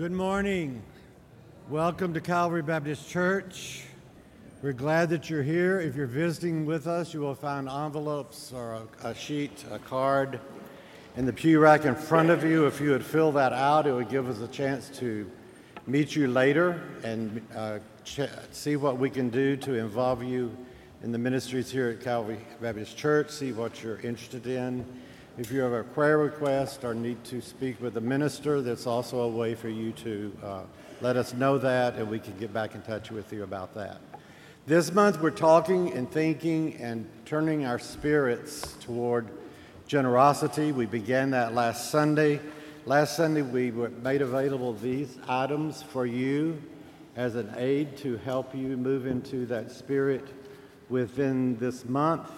Good morning. Welcome to Calvary Baptist Church. We're glad that you're here. If you're visiting with us, you will find envelopes or a, a sheet, a card in the pew rack in front of you. If you would fill that out, it would give us a chance to meet you later and uh, ch- see what we can do to involve you in the ministries here at Calvary Baptist Church, see what you're interested in. If you have a prayer request or need to speak with a minister, that's also a way for you to uh, let us know that, and we can get back in touch with you about that. This month, we're talking and thinking and turning our spirits toward generosity. We began that last Sunday. Last Sunday, we made available these items for you as an aid to help you move into that spirit within this month.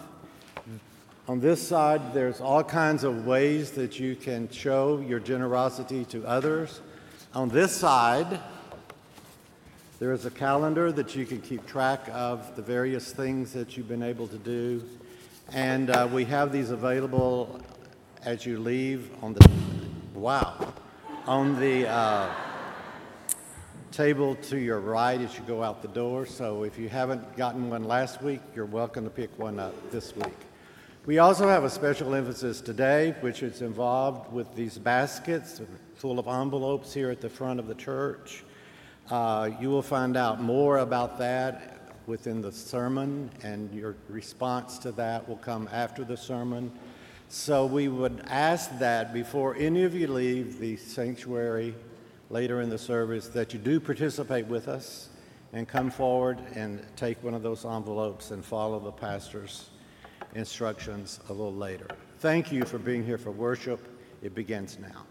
On this side, there's all kinds of ways that you can show your generosity to others. On this side, there is a calendar that you can keep track of the various things that you've been able to do. And uh, we have these available as you leave on the, wow, on the uh, table to your right as you go out the door. So if you haven't gotten one last week, you're welcome to pick one up this week. We also have a special emphasis today, which is involved with these baskets full of envelopes here at the front of the church. Uh, you will find out more about that within the sermon, and your response to that will come after the sermon. So we would ask that before any of you leave the sanctuary later in the service, that you do participate with us and come forward and take one of those envelopes and follow the pastor's instructions a little later. Thank you for being here for worship. It begins now.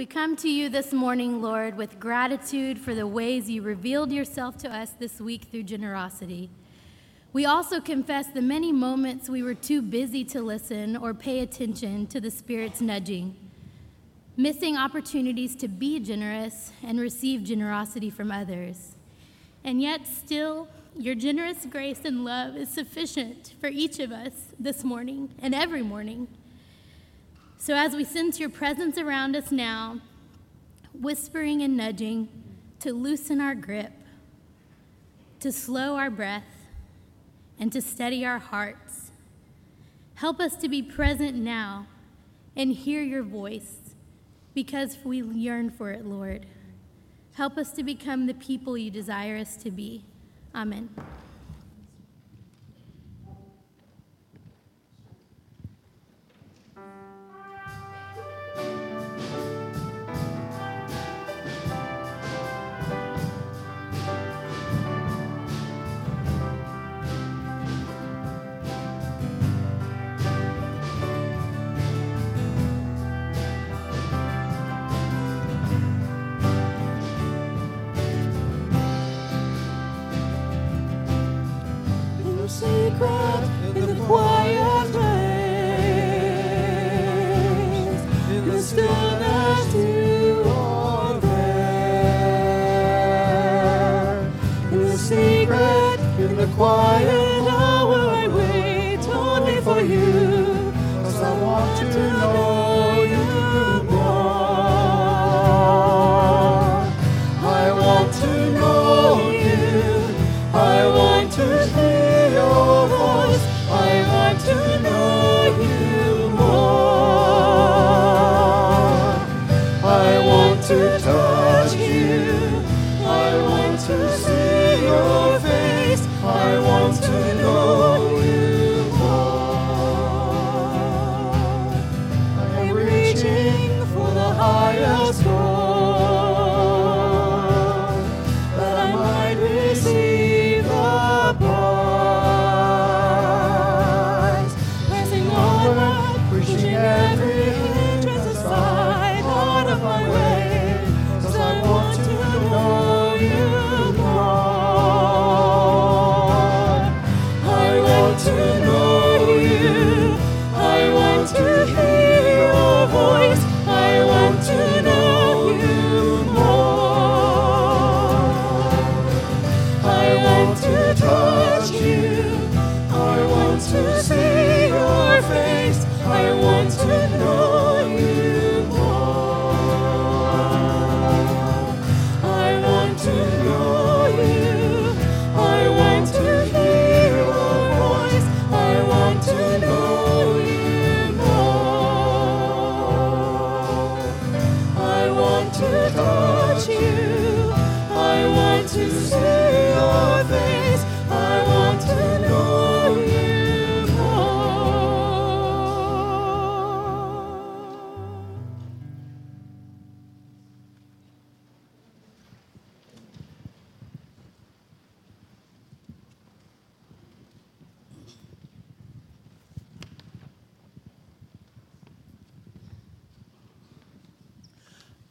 We come to you this morning, Lord, with gratitude for the ways you revealed yourself to us this week through generosity. We also confess the many moments we were too busy to listen or pay attention to the Spirit's nudging, missing opportunities to be generous and receive generosity from others. And yet, still, your generous grace and love is sufficient for each of us this morning and every morning. So, as we sense your presence around us now, whispering and nudging to loosen our grip, to slow our breath, and to steady our hearts, help us to be present now and hear your voice because we yearn for it, Lord. Help us to become the people you desire us to be. Amen. Why?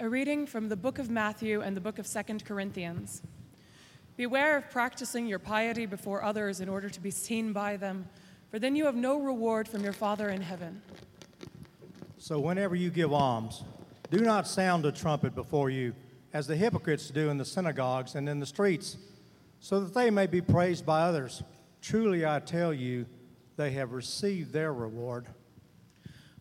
A reading from the book of Matthew and the book of Second Corinthians. Beware of practicing your piety before others in order to be seen by them, for then you have no reward from your Father in heaven. So, whenever you give alms, do not sound a trumpet before you, as the hypocrites do in the synagogues and in the streets, so that they may be praised by others. Truly, I tell you, they have received their reward.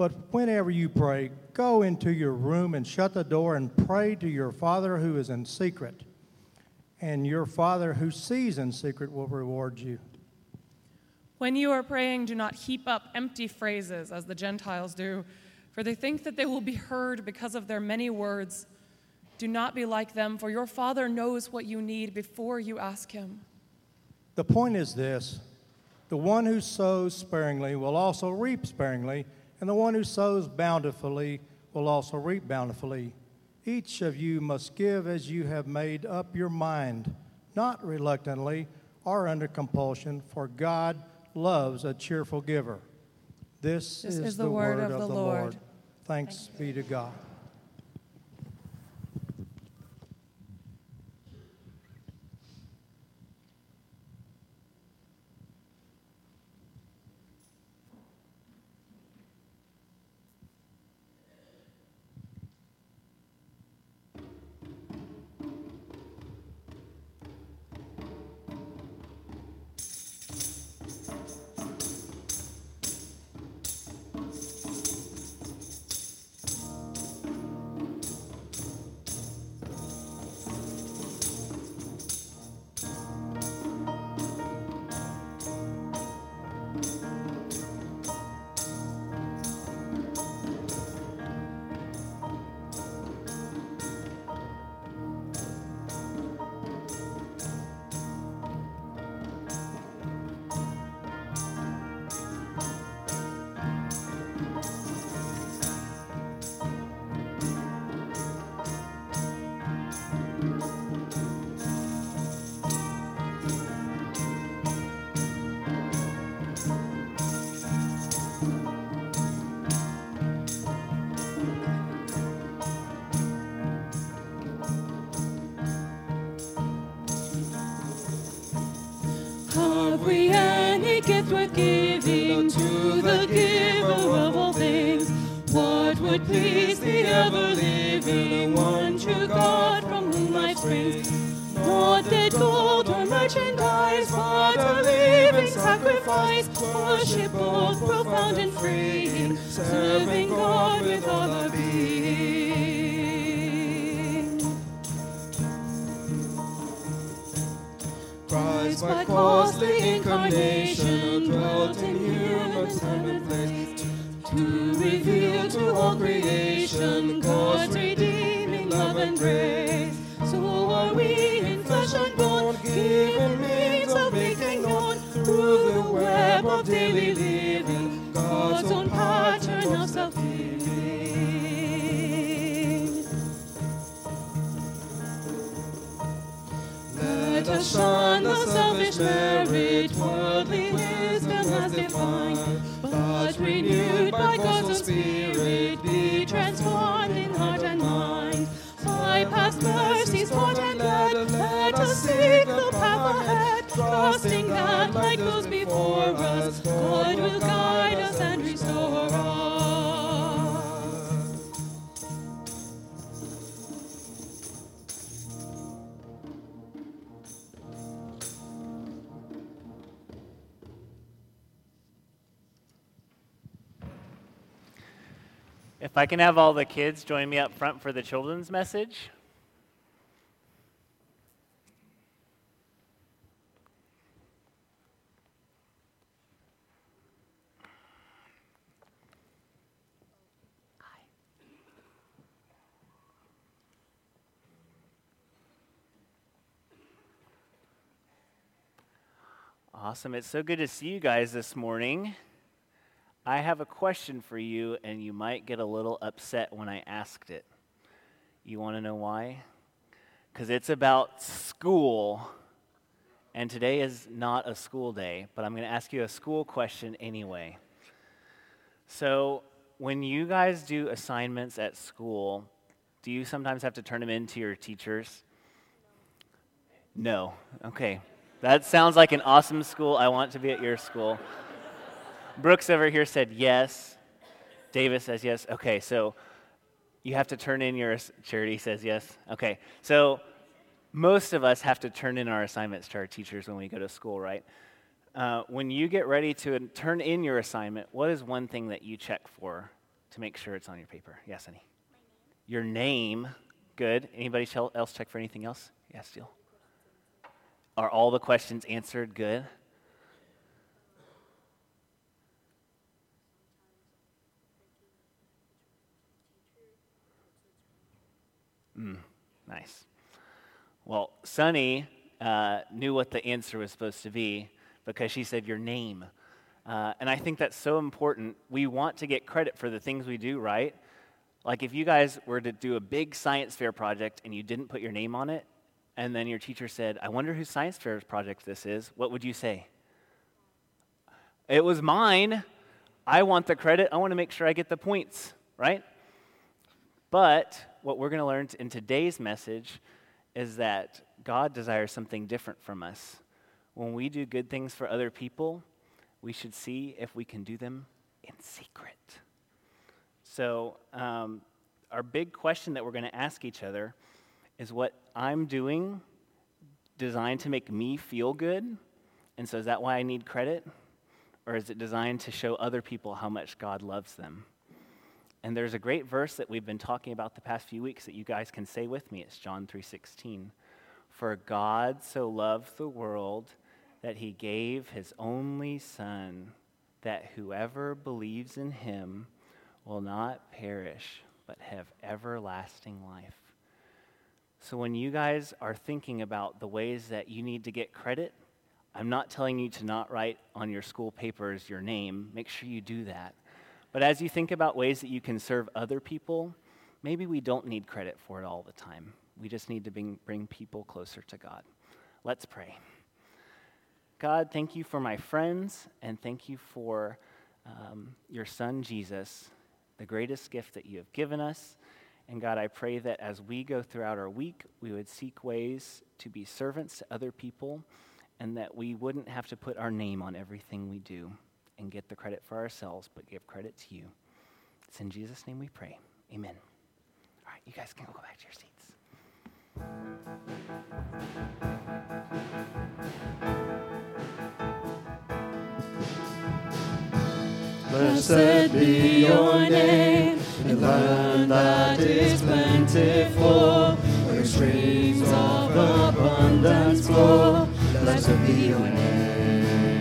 But whenever you pray, go into your room and shut the door and pray to your Father who is in secret. And your Father who sees in secret will reward you. When you are praying, do not heap up empty phrases as the Gentiles do, for they think that they will be heard because of their many words. Do not be like them, for your Father knows what you need before you ask Him. The point is this the one who sows sparingly will also reap sparingly, and the one who sows bountifully will also reap bountifully. Each of you must give as you have made up your mind, not reluctantly or under compulsion, for God loves a cheerful giver. This, This is the word of the Lord. Thanks be to God. Worth giving to the giver of all things? What would please the ever living one true God from whom life springs? Not dead gold or merchandise, but a living sacrifice. Worship both profound and free, serving God with all our being. Christ, by costly incarnation, time and place, to reveal to all creation God's redeeming love and grace. So are we in flesh and bone, given means of making known through the web of daily living, God's own pattern of self-giving. Let us shun the selfish merit worldly wisdom has defined, past mercies and let us seek the path ahead, trusting that, like those before us, God will guide us and restore us. If I can have all the kids join me up front for the children's message. Awesome. It's so good to see you guys this morning. I have a question for you, and you might get a little upset when I asked it. You want to know why? Because it's about school, and today is not a school day, but I'm going to ask you a school question anyway. So, when you guys do assignments at school, do you sometimes have to turn them in to your teachers? No. Okay. That sounds like an awesome school. I want to be at your school. Brooks over here said yes. Davis says yes. Okay, so you have to turn in your charity says yes. Okay, so most of us have to turn in our assignments to our teachers when we go to school, right? Uh, when you get ready to turn in your assignment, what is one thing that you check for to make sure it's on your paper? Yes, honey. Your name. Good. Anybody else check for anything else? Yes, Steele. Are all the questions answered? Good. Mm. Nice. Well, Sunny uh, knew what the answer was supposed to be because she said your name. Uh, and I think that's so important. We want to get credit for the things we do, right? Like if you guys were to do a big science fair project and you didn't put your name on it, and then your teacher said, I wonder whose science fair project this is, what would you say? It was mine. I want the credit. I want to make sure I get the points, right? But what we're going to learn in today's message is that God desires something different from us. When we do good things for other people, we should see if we can do them in secret. So, um, our big question that we're going to ask each other is what I'm doing designed to make me feel good? And so, is that why I need credit? Or is it designed to show other people how much God loves them? And there's a great verse that we've been talking about the past few weeks that you guys can say with me. It's John 3:16. For God so loved the world that he gave his only son that whoever believes in him will not perish but have everlasting life. So when you guys are thinking about the ways that you need to get credit, I'm not telling you to not write on your school papers your name. Make sure you do that. But as you think about ways that you can serve other people, maybe we don't need credit for it all the time. We just need to bring, bring people closer to God. Let's pray. God, thank you for my friends, and thank you for um, your son, Jesus, the greatest gift that you have given us. And God, I pray that as we go throughout our week, we would seek ways to be servants to other people, and that we wouldn't have to put our name on everything we do and get the credit for ourselves, but give credit to you. It's in Jesus' name we pray. Amen. All right, you guys can go back to your seats. Blessed be your name in land that is plentiful, where streams of abundance flow. Blessed be your name.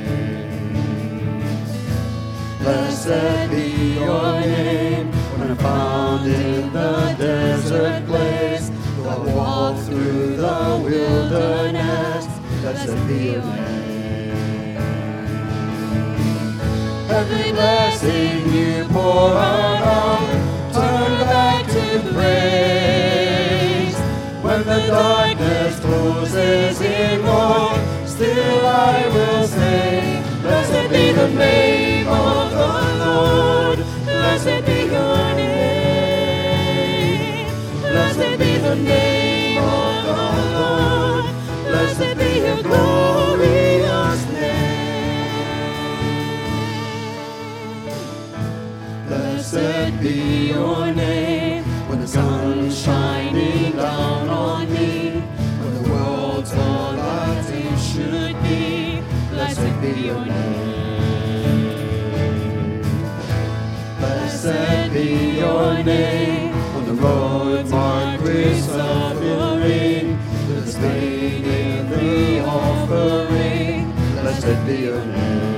Blessed be your name when I found in the desert place. Though I walk through the wilderness, blessed be your name. Every blessing you pour out, turn to praise. When the darkness closes in, Lord, still I will say, Blessed be the name of the Lord. Blessed be your name. Blessed be the name of the Lord. Blessed be your glorious name. Blessed be your name the shining down on me, when the world's all it should be. Blessed be your name. Blessed be your name when the road the in the offering. Blessed be your name.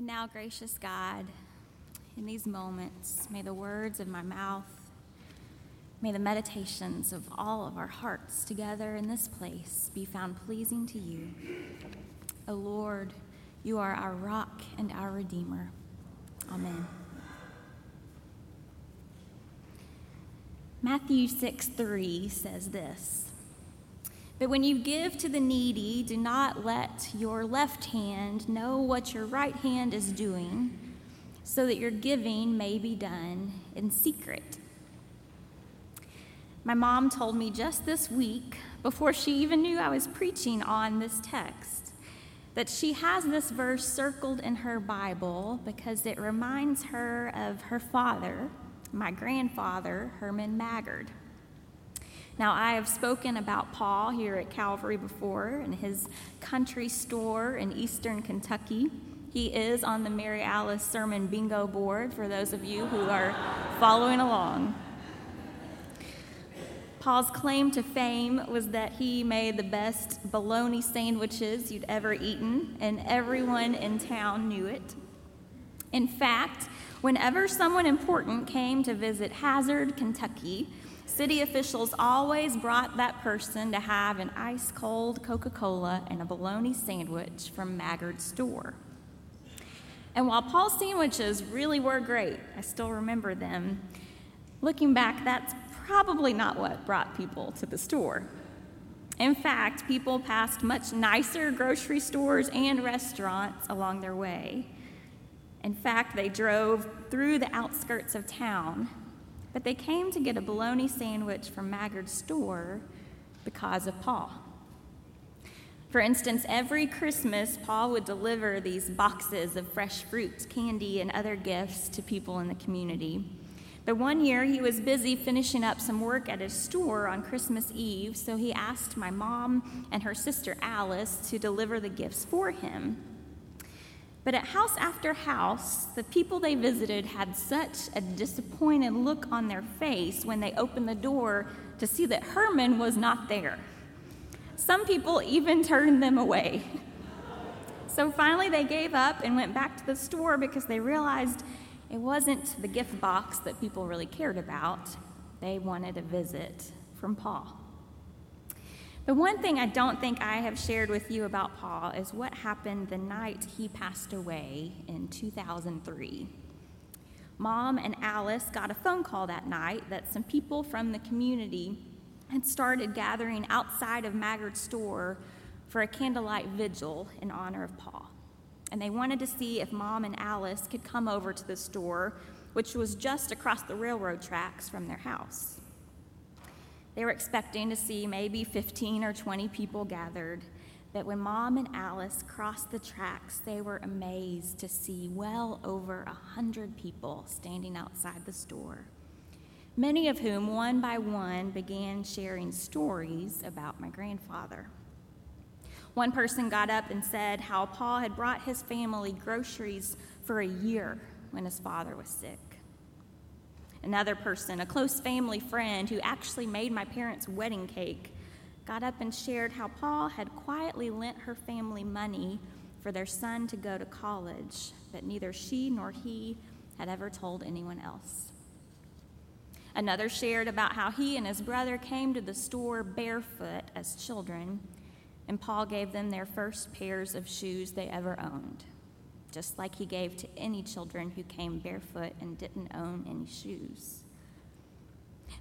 And now, gracious God, in these moments, may the words of my mouth, may the meditations of all of our hearts together in this place be found pleasing to you. O Lord, you are our rock and our Redeemer. Amen. Matthew 6 3 says this. But when you give to the needy, do not let your left hand know what your right hand is doing, so that your giving may be done in secret. My mom told me just this week, before she even knew I was preaching on this text, that she has this verse circled in her Bible because it reminds her of her father, my grandfather, Herman Maggard. Now, I have spoken about Paul here at Calvary before in his country store in eastern Kentucky. He is on the Mary Alice Sermon Bingo board for those of you who are following along. Paul's claim to fame was that he made the best bologna sandwiches you'd ever eaten, and everyone in town knew it. In fact, whenever someone important came to visit Hazard, Kentucky, city officials always brought that person to have an ice cold Coca Cola and a bologna sandwich from Maggard's store. And while Paul's sandwiches really were great, I still remember them. Looking back, that's probably not what brought people to the store. In fact, people passed much nicer grocery stores and restaurants along their way. In fact, they drove through the outskirts of town, but they came to get a bologna sandwich from Maggard's store because of Paul. For instance, every Christmas, Paul would deliver these boxes of fresh fruits, candy, and other gifts to people in the community. But one year he was busy finishing up some work at his store on Christmas Eve, so he asked my mom and her sister Alice to deliver the gifts for him. But at house after house, the people they visited had such a disappointed look on their face when they opened the door to see that Herman was not there. Some people even turned them away. So finally, they gave up and went back to the store because they realized it wasn't the gift box that people really cared about. They wanted a visit from Paul. The one thing I don't think I have shared with you about Paul is what happened the night he passed away in 2003. Mom and Alice got a phone call that night that some people from the community had started gathering outside of Maggard's store for a candlelight vigil in honor of Paul and they wanted to see if Mom and Alice could come over to the store, which was just across the railroad tracks from their house. They were expecting to see maybe 15 or 20 people gathered, but when Mom and Alice crossed the tracks, they were amazed to see well over a hundred people standing outside the store, many of whom, one by one, began sharing stories about my grandfather. One person got up and said how Paul had brought his family groceries for a year when his father was sick. Another person, a close family friend who actually made my parents' wedding cake, got up and shared how Paul had quietly lent her family money for their son to go to college, but neither she nor he had ever told anyone else. Another shared about how he and his brother came to the store barefoot as children and Paul gave them their first pairs of shoes they ever owned, just like he gave to any children who came barefoot and didn't own any shoes.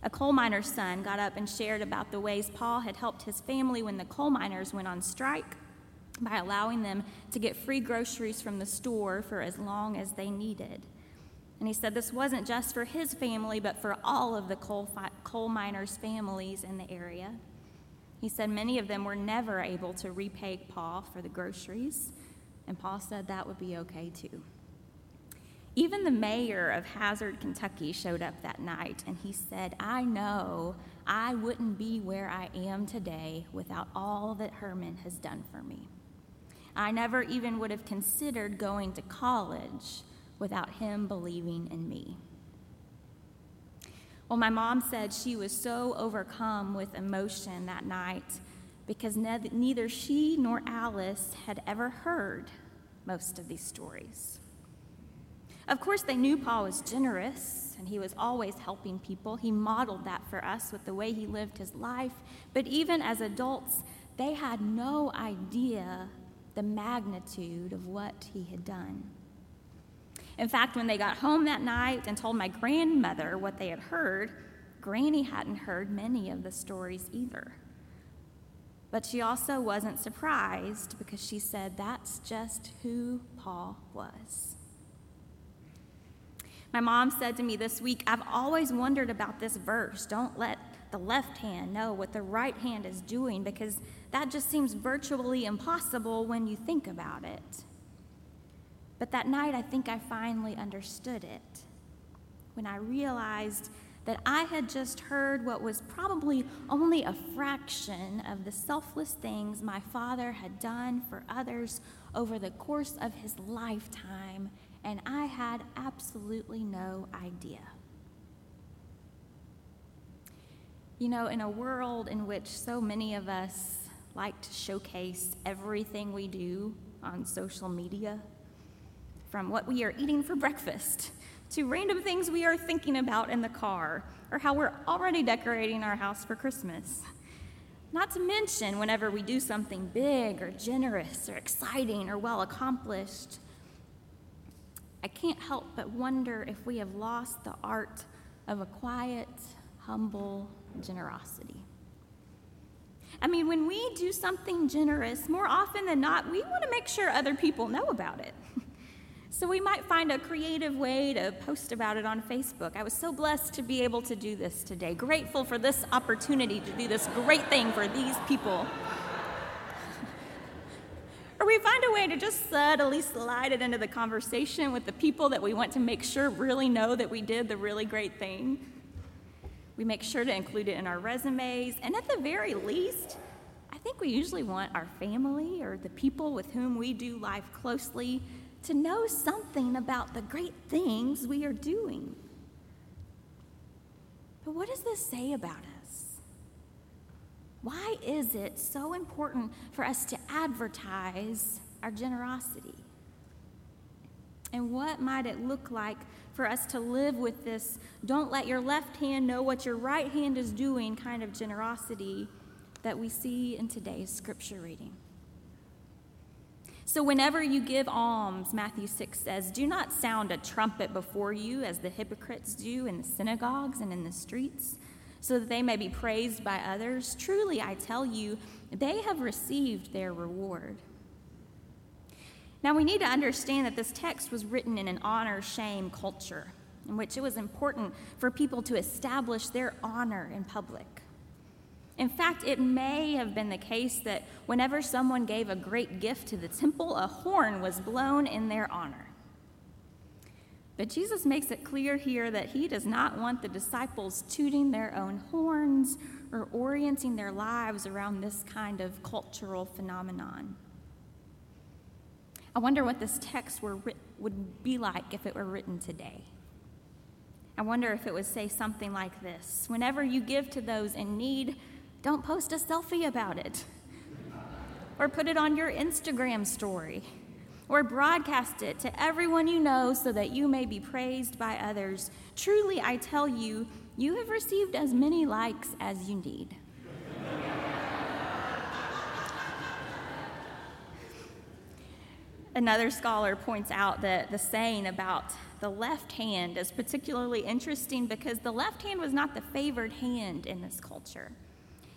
A coal miner's son got up and shared about the ways Paul had helped his family when the coal miners went on strike by allowing them to get free groceries from the store for as long as they needed. And he said this wasn't just for his family, but for all of the coal, fi- coal miners' families in the area. He said many of them were never able to repay Paul for the groceries, and Paul said that would be okay too. Even the mayor of Hazard, Kentucky showed up that night, and he said, I know I wouldn't be where I am today without all that Herman has done for me. I never even would have considered going to college without him believing in me. Well, my mom said she was so overcome with emotion that night because ne- neither she nor Alice had ever heard most of these stories. Of course, they knew Paul was generous and he was always helping people. He modeled that for us with the way he lived his life. But even as adults, they had no idea the magnitude of what he had done. In fact, when they got home that night and told my grandmother what they had heard, Granny hadn't heard many of the stories either. But she also wasn't surprised because she said that's just who Paul was. My mom said to me this week, I've always wondered about this verse. Don't let the left hand know what the right hand is doing because that just seems virtually impossible when you think about it. But that night, I think I finally understood it when I realized that I had just heard what was probably only a fraction of the selfless things my father had done for others over the course of his lifetime, and I had absolutely no idea. You know, in a world in which so many of us like to showcase everything we do on social media, from what we are eating for breakfast to random things we are thinking about in the car or how we're already decorating our house for Christmas. Not to mention whenever we do something big or generous or exciting or well accomplished. I can't help but wonder if we have lost the art of a quiet, humble generosity. I mean, when we do something generous, more often than not, we want to make sure other people know about it. So we might find a creative way to post about it on Facebook. I was so blessed to be able to do this today. Grateful for this opportunity to do this great thing for these people. or we find a way to just subtly slide it into the conversation with the people that we want to make sure really know that we did the really great thing. We make sure to include it in our resumes, and at the very least, I think we usually want our family or the people with whom we do life closely to know something about the great things we are doing. But what does this say about us? Why is it so important for us to advertise our generosity? And what might it look like for us to live with this don't let your left hand know what your right hand is doing kind of generosity that we see in today's scripture reading? So, whenever you give alms, Matthew 6 says, do not sound a trumpet before you as the hypocrites do in the synagogues and in the streets, so that they may be praised by others. Truly, I tell you, they have received their reward. Now, we need to understand that this text was written in an honor shame culture in which it was important for people to establish their honor in public. In fact, it may have been the case that whenever someone gave a great gift to the temple, a horn was blown in their honor. But Jesus makes it clear here that he does not want the disciples tooting their own horns or orienting their lives around this kind of cultural phenomenon. I wonder what this text were, would be like if it were written today. I wonder if it would say something like this Whenever you give to those in need, don't post a selfie about it. Or put it on your Instagram story. Or broadcast it to everyone you know so that you may be praised by others. Truly, I tell you, you have received as many likes as you need. Another scholar points out that the saying about the left hand is particularly interesting because the left hand was not the favored hand in this culture.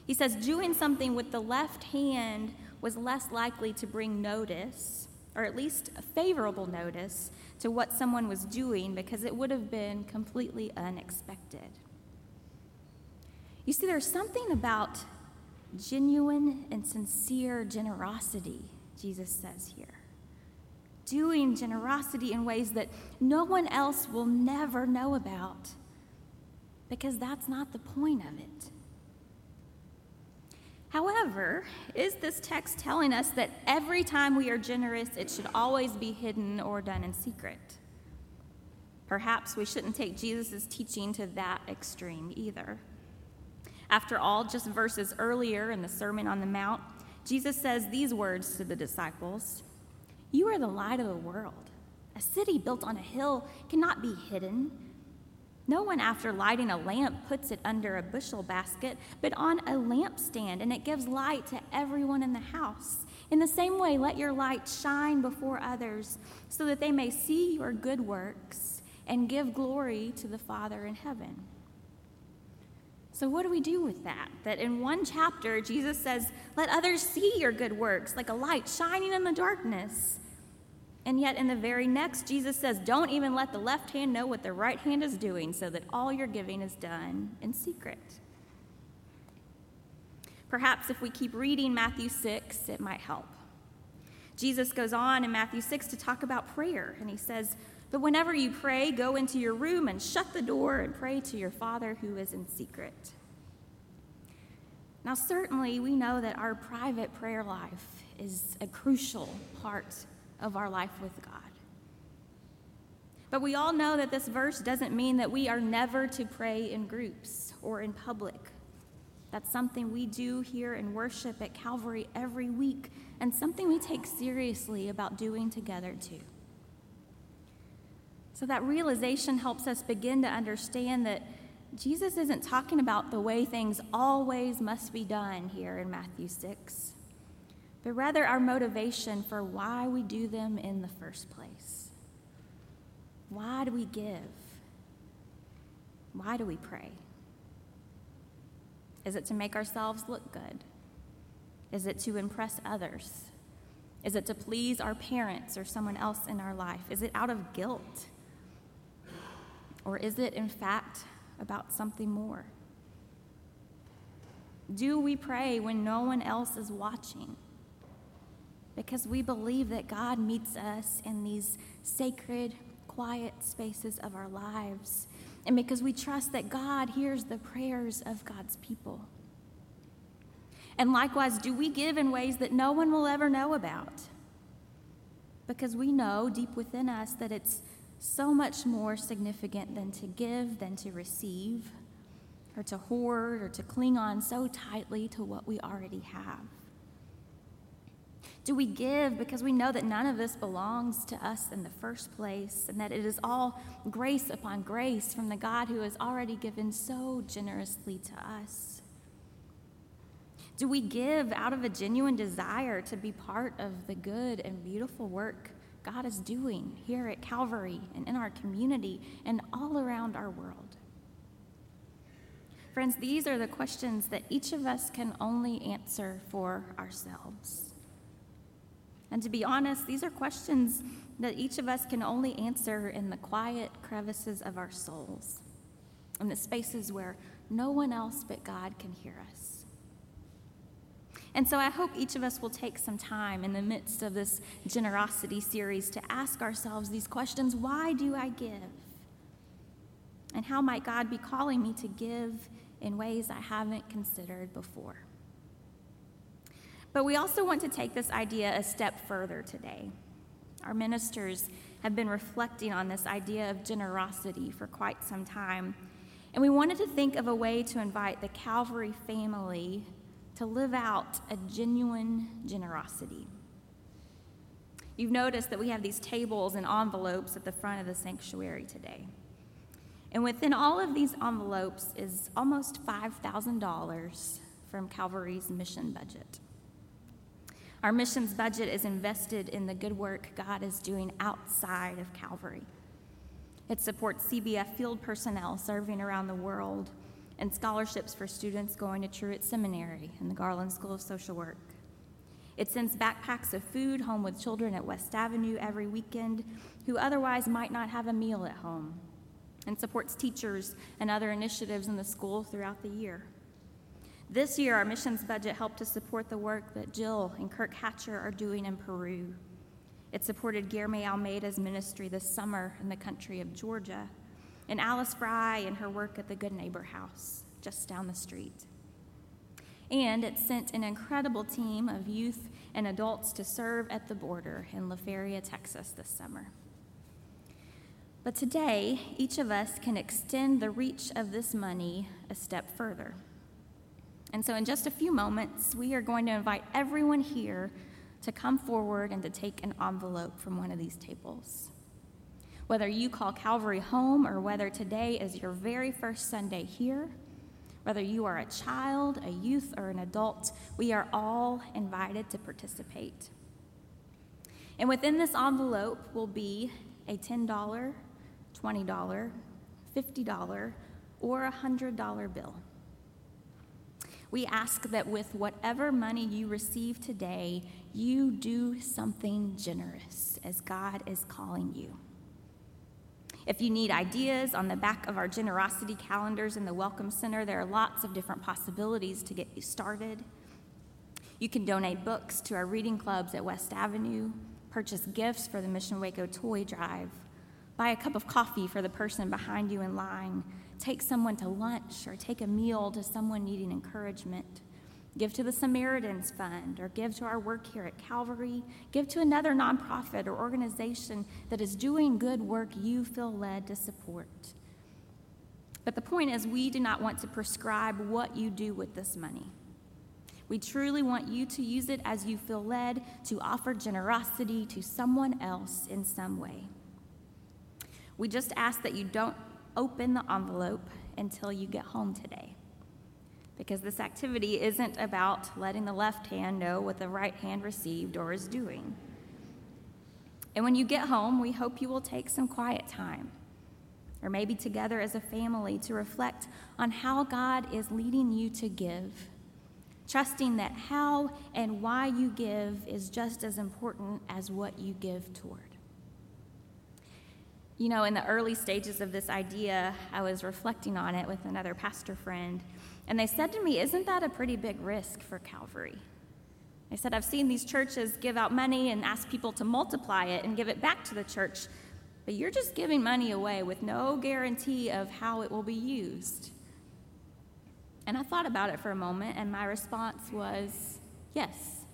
He says doing something with the left hand was less likely to bring notice, or at least a favorable notice, to what someone was doing because it would have been completely unexpected. You see, there's something about genuine and sincere generosity, Jesus says here. Doing generosity in ways that no one else will never know about because that's not the point of it. However, is this text telling us that every time we are generous, it should always be hidden or done in secret? Perhaps we shouldn't take Jesus' teaching to that extreme either. After all, just verses earlier in the Sermon on the Mount, Jesus says these words to the disciples You are the light of the world. A city built on a hill cannot be hidden. No one, after lighting a lamp, puts it under a bushel basket, but on a lampstand, and it gives light to everyone in the house. In the same way, let your light shine before others, so that they may see your good works and give glory to the Father in heaven. So, what do we do with that? That in one chapter, Jesus says, Let others see your good works like a light shining in the darkness. And yet, in the very next, Jesus says, Don't even let the left hand know what the right hand is doing, so that all your giving is done in secret. Perhaps if we keep reading Matthew 6, it might help. Jesus goes on in Matthew 6 to talk about prayer, and he says, But whenever you pray, go into your room and shut the door and pray to your Father who is in secret. Now, certainly, we know that our private prayer life is a crucial part of our life with God. But we all know that this verse doesn't mean that we are never to pray in groups or in public. That's something we do here in worship at Calvary every week, and something we take seriously about doing together too. So that realization helps us begin to understand that Jesus isn't talking about the way things always must be done here in Matthew 6, but rather our motivation for why we do them in the first place. Why do we give? Why do we pray? Is it to make ourselves look good? Is it to impress others? Is it to please our parents or someone else in our life? Is it out of guilt? Or is it, in fact, about something more? Do we pray when no one else is watching? Because we believe that God meets us in these sacred, quiet spaces of our lives, and because we trust that God hears the prayers of God's people. And likewise, do we give in ways that no one will ever know about? Because we know deep within us that it's so much more significant than to give than to receive, or to hoard, or to cling on so tightly to what we already have. Do we give because we know that none of this belongs to us in the first place and that it is all grace upon grace from the God who has already given so generously to us? Do we give out of a genuine desire to be part of the good and beautiful work God is doing here at Calvary and in our community and all around our world? Friends, these are the questions that each of us can only answer for ourselves. And to be honest, these are questions that each of us can only answer in the quiet crevices of our souls, in the spaces where no one else but God can hear us. And so I hope each of us will take some time in the midst of this generosity series to ask ourselves these questions Why do I give? And how might God be calling me to give in ways I haven't considered before? But we also want to take this idea a step further today. Our ministers have been reflecting on this idea of generosity for quite some time, and we wanted to think of a way to invite the Calvary family to live out a genuine generosity. You've noticed that we have these tables and envelopes at the front of the sanctuary today. And within all of these envelopes is almost $5,000 from Calvary's mission budget. Our missions budget is invested in the good work God is doing outside of Calvary. It supports CBF field personnel serving around the world and scholarships for students going to Truett Seminary and the Garland School of Social Work. It sends backpacks of food home with children at West Avenue every weekend who otherwise might not have a meal at home, and supports teachers and other initiatives in the school throughout the year. This year, our missions budget helped to support the work that Jill and Kirk Hatcher are doing in Peru. It supported Guillermo Almeida's ministry this summer in the country of Georgia, and Alice Fry and her work at the Good Neighbor House just down the street. And it sent an incredible team of youth and adults to serve at the border in La Feria, Texas this summer. But today, each of us can extend the reach of this money a step further. And so, in just a few moments, we are going to invite everyone here to come forward and to take an envelope from one of these tables. Whether you call Calvary home or whether today is your very first Sunday here, whether you are a child, a youth, or an adult, we are all invited to participate. And within this envelope will be a $10, $20, $50, or a $100 bill. We ask that with whatever money you receive today, you do something generous as God is calling you. If you need ideas on the back of our generosity calendars in the Welcome Center, there are lots of different possibilities to get you started. You can donate books to our reading clubs at West Avenue, purchase gifts for the Mission Waco toy drive, buy a cup of coffee for the person behind you in line, take someone to lunch, or take a meal to someone needing encouragement. Give to the Samaritans Fund, or give to our work here at Calvary. Give to another nonprofit or organization that is doing good work you feel led to support. But the point is, we do not want to prescribe what you do with this money. We truly want you to use it as you feel led to offer generosity to someone else in some way. We just ask that you don't open the envelope until you get home today. Because this activity isn't about letting the left hand know what the right hand received or is doing. And when you get home, we hope you will take some quiet time, or maybe together as a family, to reflect on how God is leading you to give, trusting that how and why you give is just as important as what you give toward. You know, in the early stages of this idea, I was reflecting on it with another pastor friend, and they said to me, Isn't that a pretty big risk for Calvary? They said, I've seen these churches give out money and ask people to multiply it and give it back to the church, but you're just giving money away with no guarantee of how it will be used. And I thought about it for a moment, and my response was yes.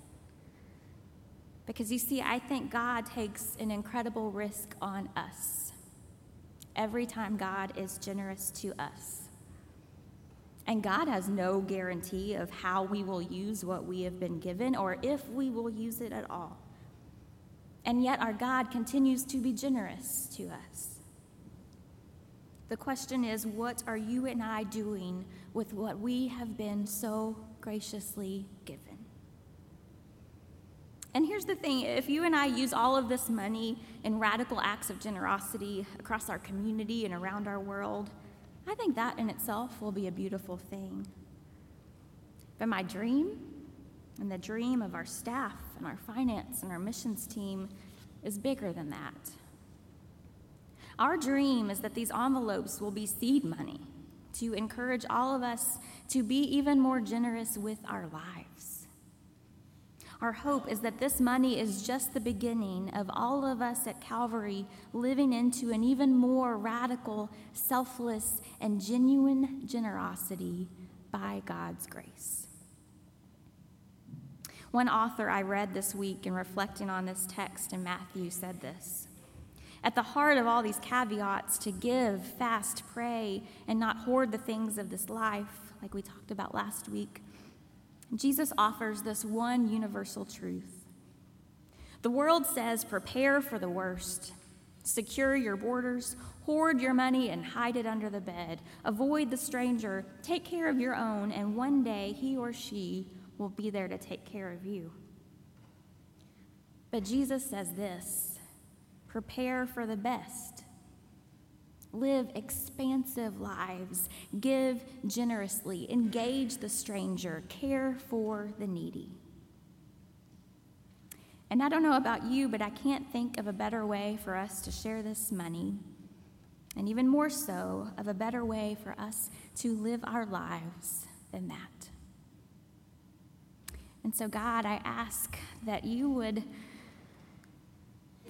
Because you see, I think God takes an incredible risk on us every time God is generous to us. And God has no guarantee of how we will use what we have been given or if we will use it at all. And yet, our God continues to be generous to us. The question is what are you and I doing with what we have been so graciously given? And here's the thing if you and I use all of this money in radical acts of generosity across our community and around our world, I think that in itself will be a beautiful thing. But my dream, and the dream of our staff and our finance and our missions team, is bigger than that. Our dream is that these envelopes will be seed money to encourage all of us to be even more generous with our lives. Our hope is that this money is just the beginning of all of us at Calvary living into an even more radical, selfless, and genuine generosity by God's grace. One author I read this week in reflecting on this text in Matthew said this At the heart of all these caveats to give, fast, pray, and not hoard the things of this life, like we talked about last week, Jesus offers this one universal truth. The world says, prepare for the worst, secure your borders, hoard your money, and hide it under the bed. Avoid the stranger, take care of your own, and one day he or she will be there to take care of you. But Jesus says this prepare for the best. Live expansive lives, give generously, engage the stranger, care for the needy. And I don't know about you, but I can't think of a better way for us to share this money, and even more so, of a better way for us to live our lives than that. And so, God, I ask that you would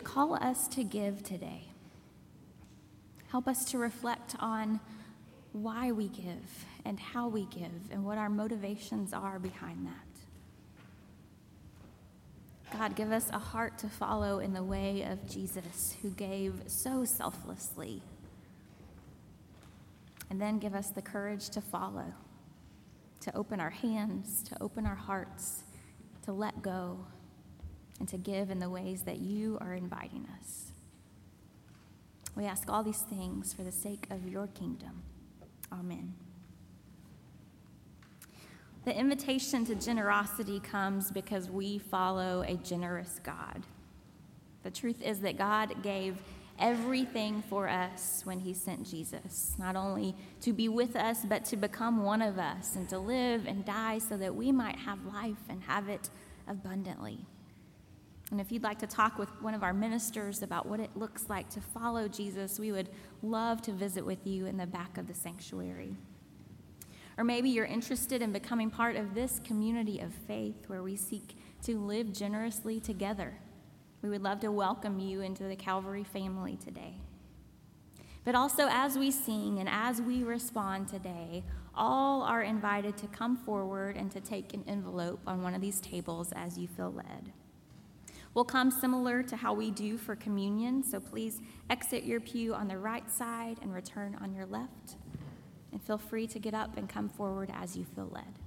call us to give today. Help us to reflect on why we give and how we give and what our motivations are behind that. God, give us a heart to follow in the way of Jesus, who gave so selflessly. And then give us the courage to follow, to open our hands, to open our hearts, to let go, and to give in the ways that you are inviting us. We ask all these things for the sake of your kingdom. Amen. The invitation to generosity comes because we follow a generous God. The truth is that God gave everything for us when he sent Jesus, not only to be with us, but to become one of us and to live and die so that we might have life and have it abundantly. And if you'd like to talk with one of our ministers about what it looks like to follow Jesus, we would love to visit with you in the back of the sanctuary. Or maybe you're interested in becoming part of this community of faith where we seek to live generously together. We would love to welcome you into the Calvary family today. But also, as we sing and as we respond today, all are invited to come forward and to take an envelope on one of these tables as you feel led. We'll come similar to how we do for communion, so please exit your pew on the right side and return on your left. And feel free to get up and come forward as you feel led.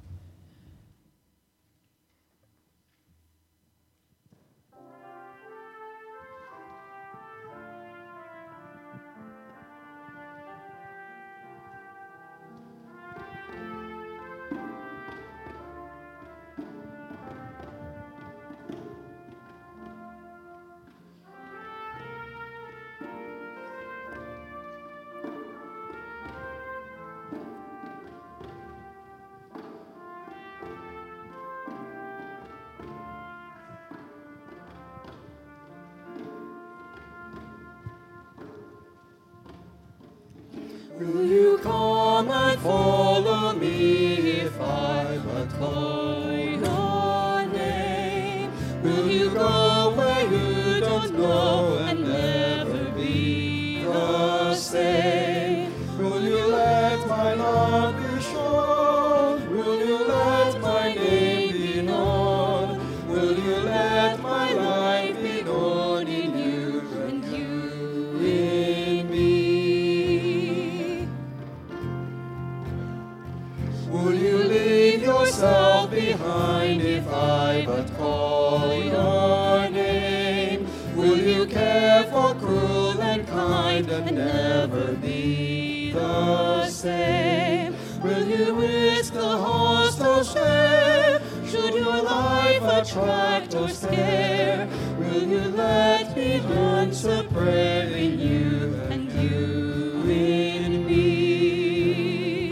Attract or scare? Will you let me answer prayer in you and you in me?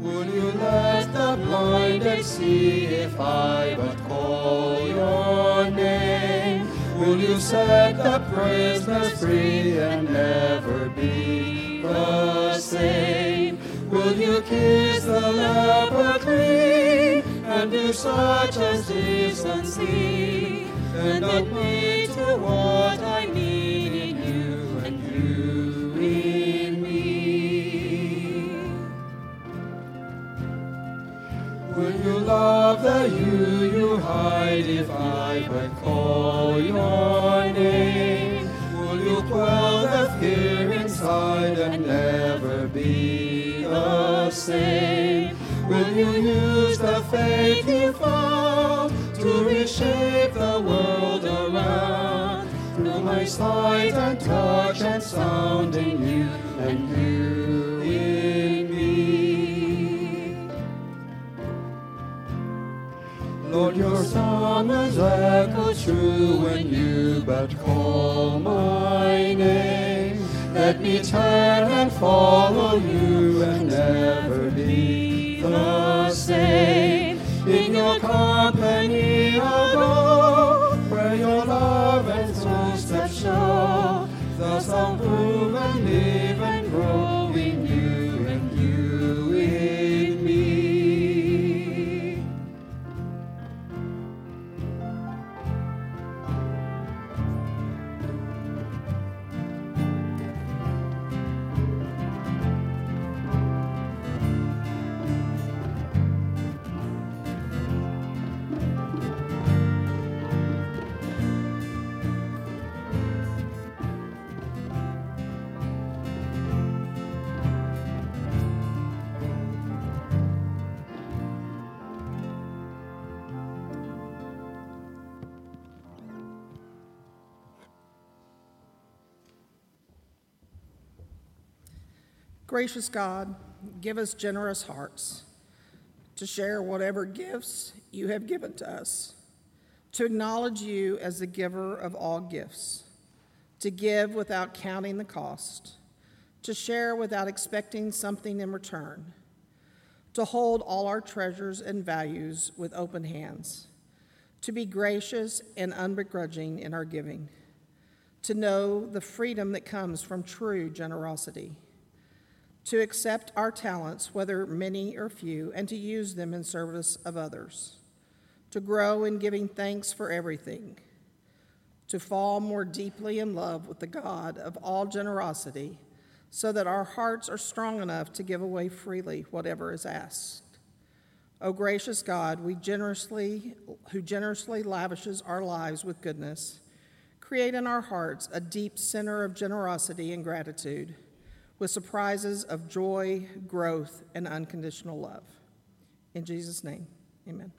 Will you let the blinded see if I but call your name? Will you set the prisoners free and never be the same? Will you kiss the leper clean and do such as decency and admit to what I need in you and you in me? Will you love the you you hide if I but call your name? Will you quell the fear inside and never be the same? Will you And touch and sound in you and you in me. Lord, your summons echo true when you but call my name. Let me turn and follow you and Gracious God, give us generous hearts to share whatever gifts you have given to us, to acknowledge you as the giver of all gifts, to give without counting the cost, to share without expecting something in return, to hold all our treasures and values with open hands, to be gracious and unbegrudging in our giving, to know the freedom that comes from true generosity to accept our talents, whether many or few, and to use them in service of others, to grow in giving thanks for everything, to fall more deeply in love with the God of all generosity, so that our hearts are strong enough to give away freely whatever is asked. O gracious God, we generously, who generously lavishes our lives with goodness, create in our hearts a deep center of generosity and gratitude with surprises of joy, growth, and unconditional love. In Jesus' name, amen.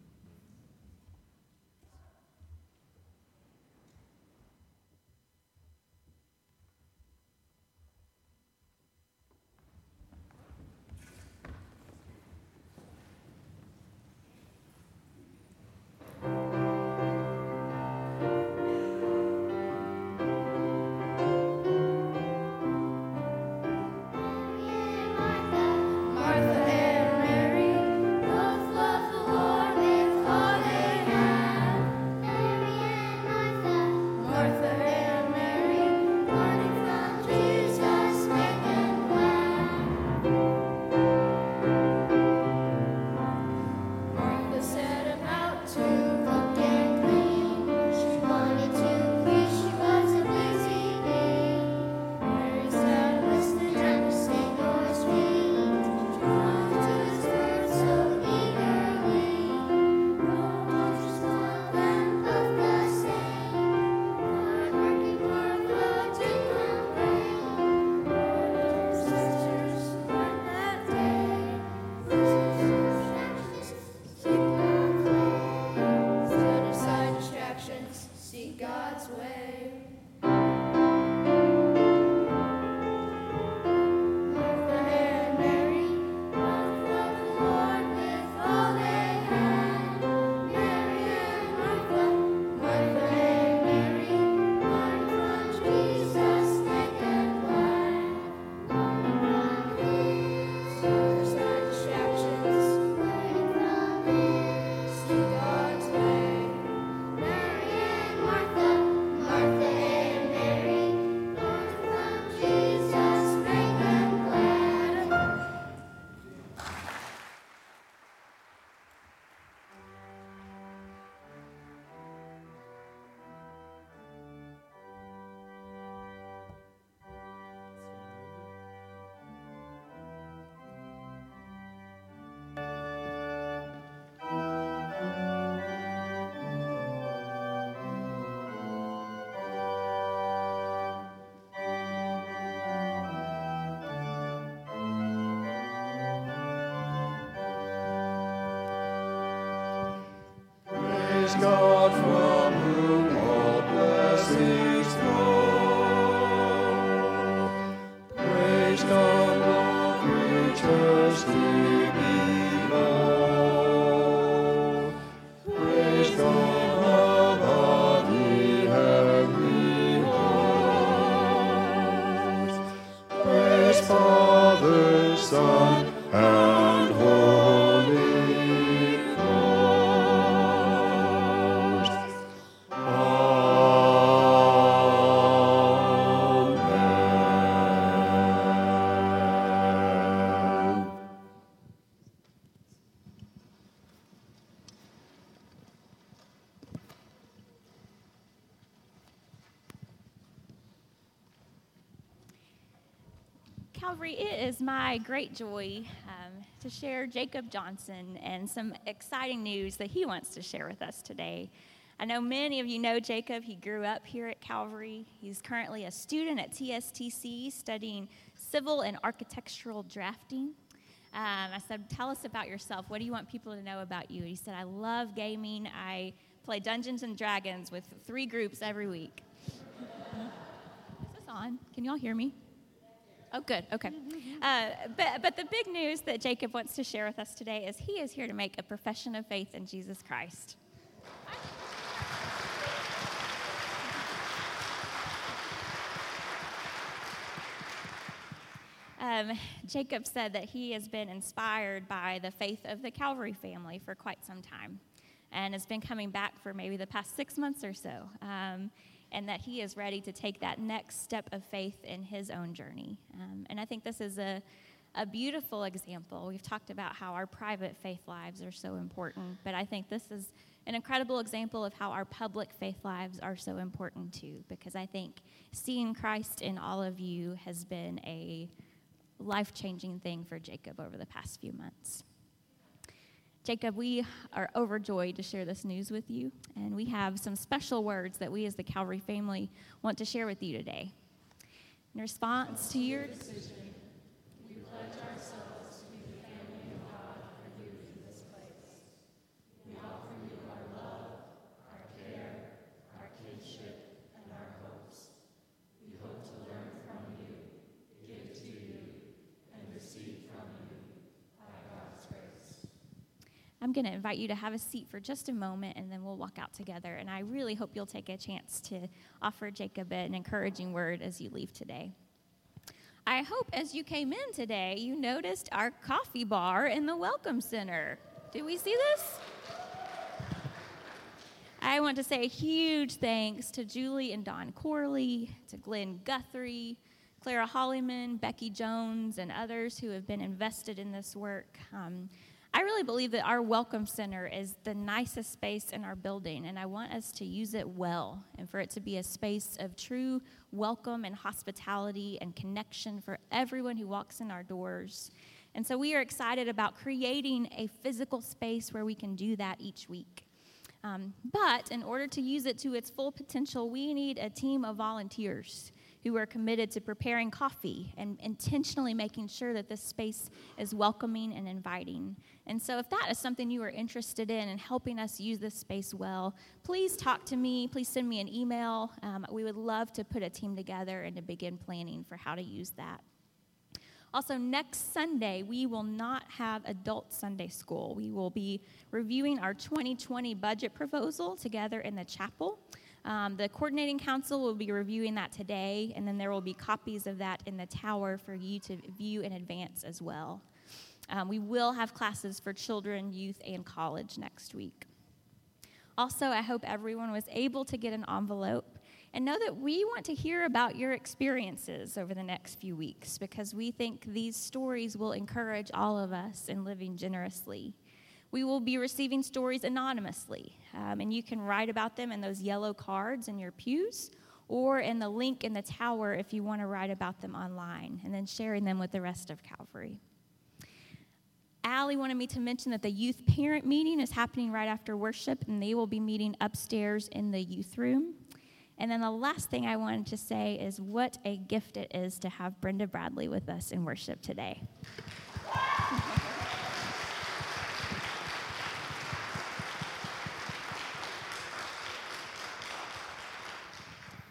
Calvary, it is my great joy um, to share Jacob Johnson and some exciting news that he wants to share with us today. I know many of you know Jacob. He grew up here at Calvary. He's currently a student at TSTC studying civil and architectural drafting. Um, I said, Tell us about yourself. What do you want people to know about you? He said, I love gaming. I play Dungeons and Dragons with three groups every week. is this on? Can you all hear me? Oh, good. Okay. Uh, but, but the big news that Jacob wants to share with us today is he is here to make a profession of faith in Jesus Christ. Um, Jacob said that he has been inspired by the faith of the Calvary family for quite some time and has been coming back for maybe the past six months or so. Um, and that he is ready to take that next step of faith in his own journey. Um, and I think this is a, a beautiful example. We've talked about how our private faith lives are so important, but I think this is an incredible example of how our public faith lives are so important too, because I think seeing Christ in all of you has been a life changing thing for Jacob over the past few months. Jacob, we are overjoyed to share this news with you, and we have some special words that we as the Calvary family want to share with you today. In response to your decision, we pledge ourselves to be the family of God for you in this place. We offer you our love, our care, our kinship, and our hopes. We hope to learn from you, give to you, and receive from you by God's grace. I'm going to invite you to have a seat for just a moment and then we'll walk out together. And I really hope you'll take a chance to offer Jacob an encouraging word as you leave today. I hope as you came in today, you noticed our coffee bar in the Welcome Center. Did we see this? I want to say a huge thanks to Julie and Don Corley, to Glenn Guthrie, Clara Hollyman, Becky Jones, and others who have been invested in this work. Um, I really believe that our Welcome Center is the nicest space in our building, and I want us to use it well and for it to be a space of true welcome and hospitality and connection for everyone who walks in our doors. And so we are excited about creating a physical space where we can do that each week. Um, but in order to use it to its full potential, we need a team of volunteers who are committed to preparing coffee and intentionally making sure that this space is welcoming and inviting. And so, if that is something you are interested in and helping us use this space well, please talk to me. Please send me an email. Um, we would love to put a team together and to begin planning for how to use that. Also, next Sunday, we will not have adult Sunday school. We will be reviewing our 2020 budget proposal together in the chapel. Um, the coordinating council will be reviewing that today, and then there will be copies of that in the tower for you to view in advance as well. Um, we will have classes for children, youth, and college next week. Also, I hope everyone was able to get an envelope and know that we want to hear about your experiences over the next few weeks because we think these stories will encourage all of us in living generously. We will be receiving stories anonymously, um, and you can write about them in those yellow cards in your pews or in the link in the tower if you want to write about them online, and then sharing them with the rest of Calvary. Allie wanted me to mention that the youth parent meeting is happening right after worship, and they will be meeting upstairs in the youth room. And then the last thing I wanted to say is what a gift it is to have Brenda Bradley with us in worship today.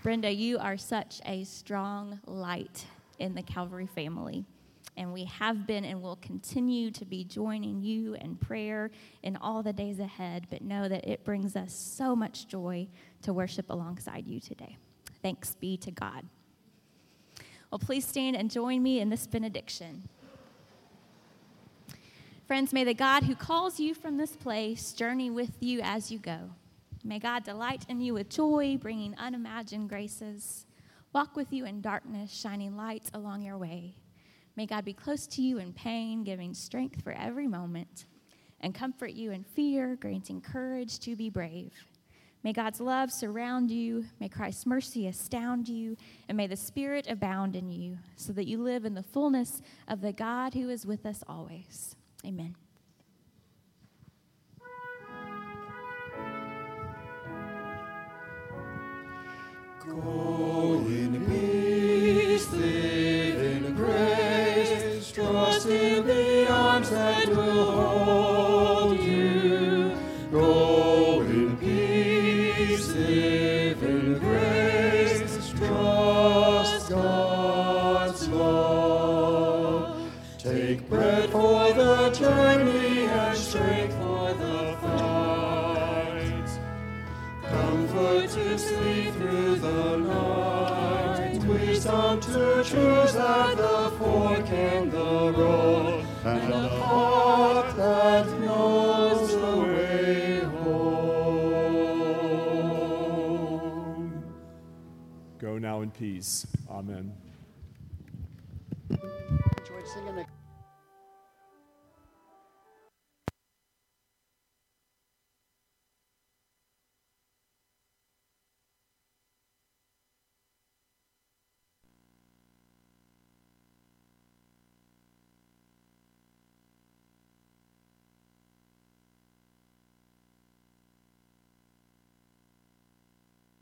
Brenda, you are such a strong light in the Calvary family. And we have been and will continue to be joining you in prayer in all the days ahead, but know that it brings us so much joy to worship alongside you today. Thanks be to God. Well, please stand and join me in this benediction. Friends, may the God who calls you from this place journey with you as you go. May God delight in you with joy, bringing unimagined graces. Walk with you in darkness, shining light along your way. May God be close to you in pain, giving strength for every moment, and comfort you in fear, granting courage to be brave. May God's love surround you, may Christ's mercy astound you, and may the Spirit abound in you, so that you live in the fullness of the God who is with us always. Amen. Go in peace, live in grace, trust in peace. Amen.